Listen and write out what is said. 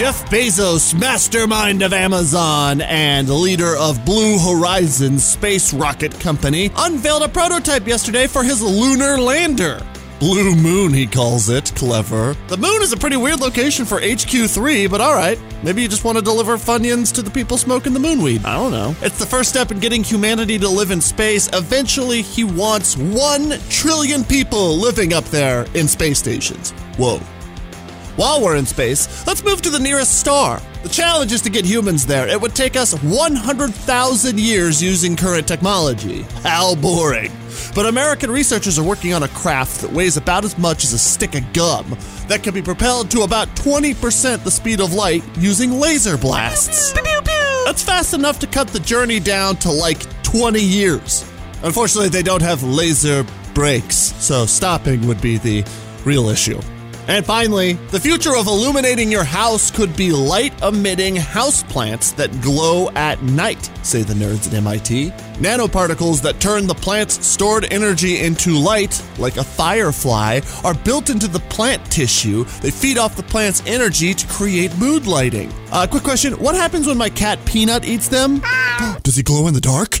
Jeff Bezos, mastermind of Amazon and leader of Blue Horizon Space Rocket Company, unveiled a prototype yesterday for his lunar lander. Blue Moon, he calls it. Clever. The moon is a pretty weird location for HQ3, but alright. Maybe you just want to deliver Funyuns to the people smoking the moonweed. I don't know. It's the first step in getting humanity to live in space. Eventually, he wants 1 trillion people living up there in space stations. Whoa. While we're in space, let's move to the nearest star. The challenge is to get humans there. It would take us 100,000 years using current technology. How boring. But American researchers are working on a craft that weighs about as much as a stick of gum that can be propelled to about 20% the speed of light using laser blasts. That's fast enough to cut the journey down to like 20 years. Unfortunately, they don't have laser brakes, so stopping would be the real issue. And finally, the future of illuminating your house could be light emitting houseplants that glow at night, say the nerds at MIT. Nanoparticles that turn the plant's stored energy into light, like a firefly, are built into the plant tissue. They feed off the plant's energy to create mood lighting. Uh, quick question What happens when my cat Peanut eats them? Does he glow in the dark?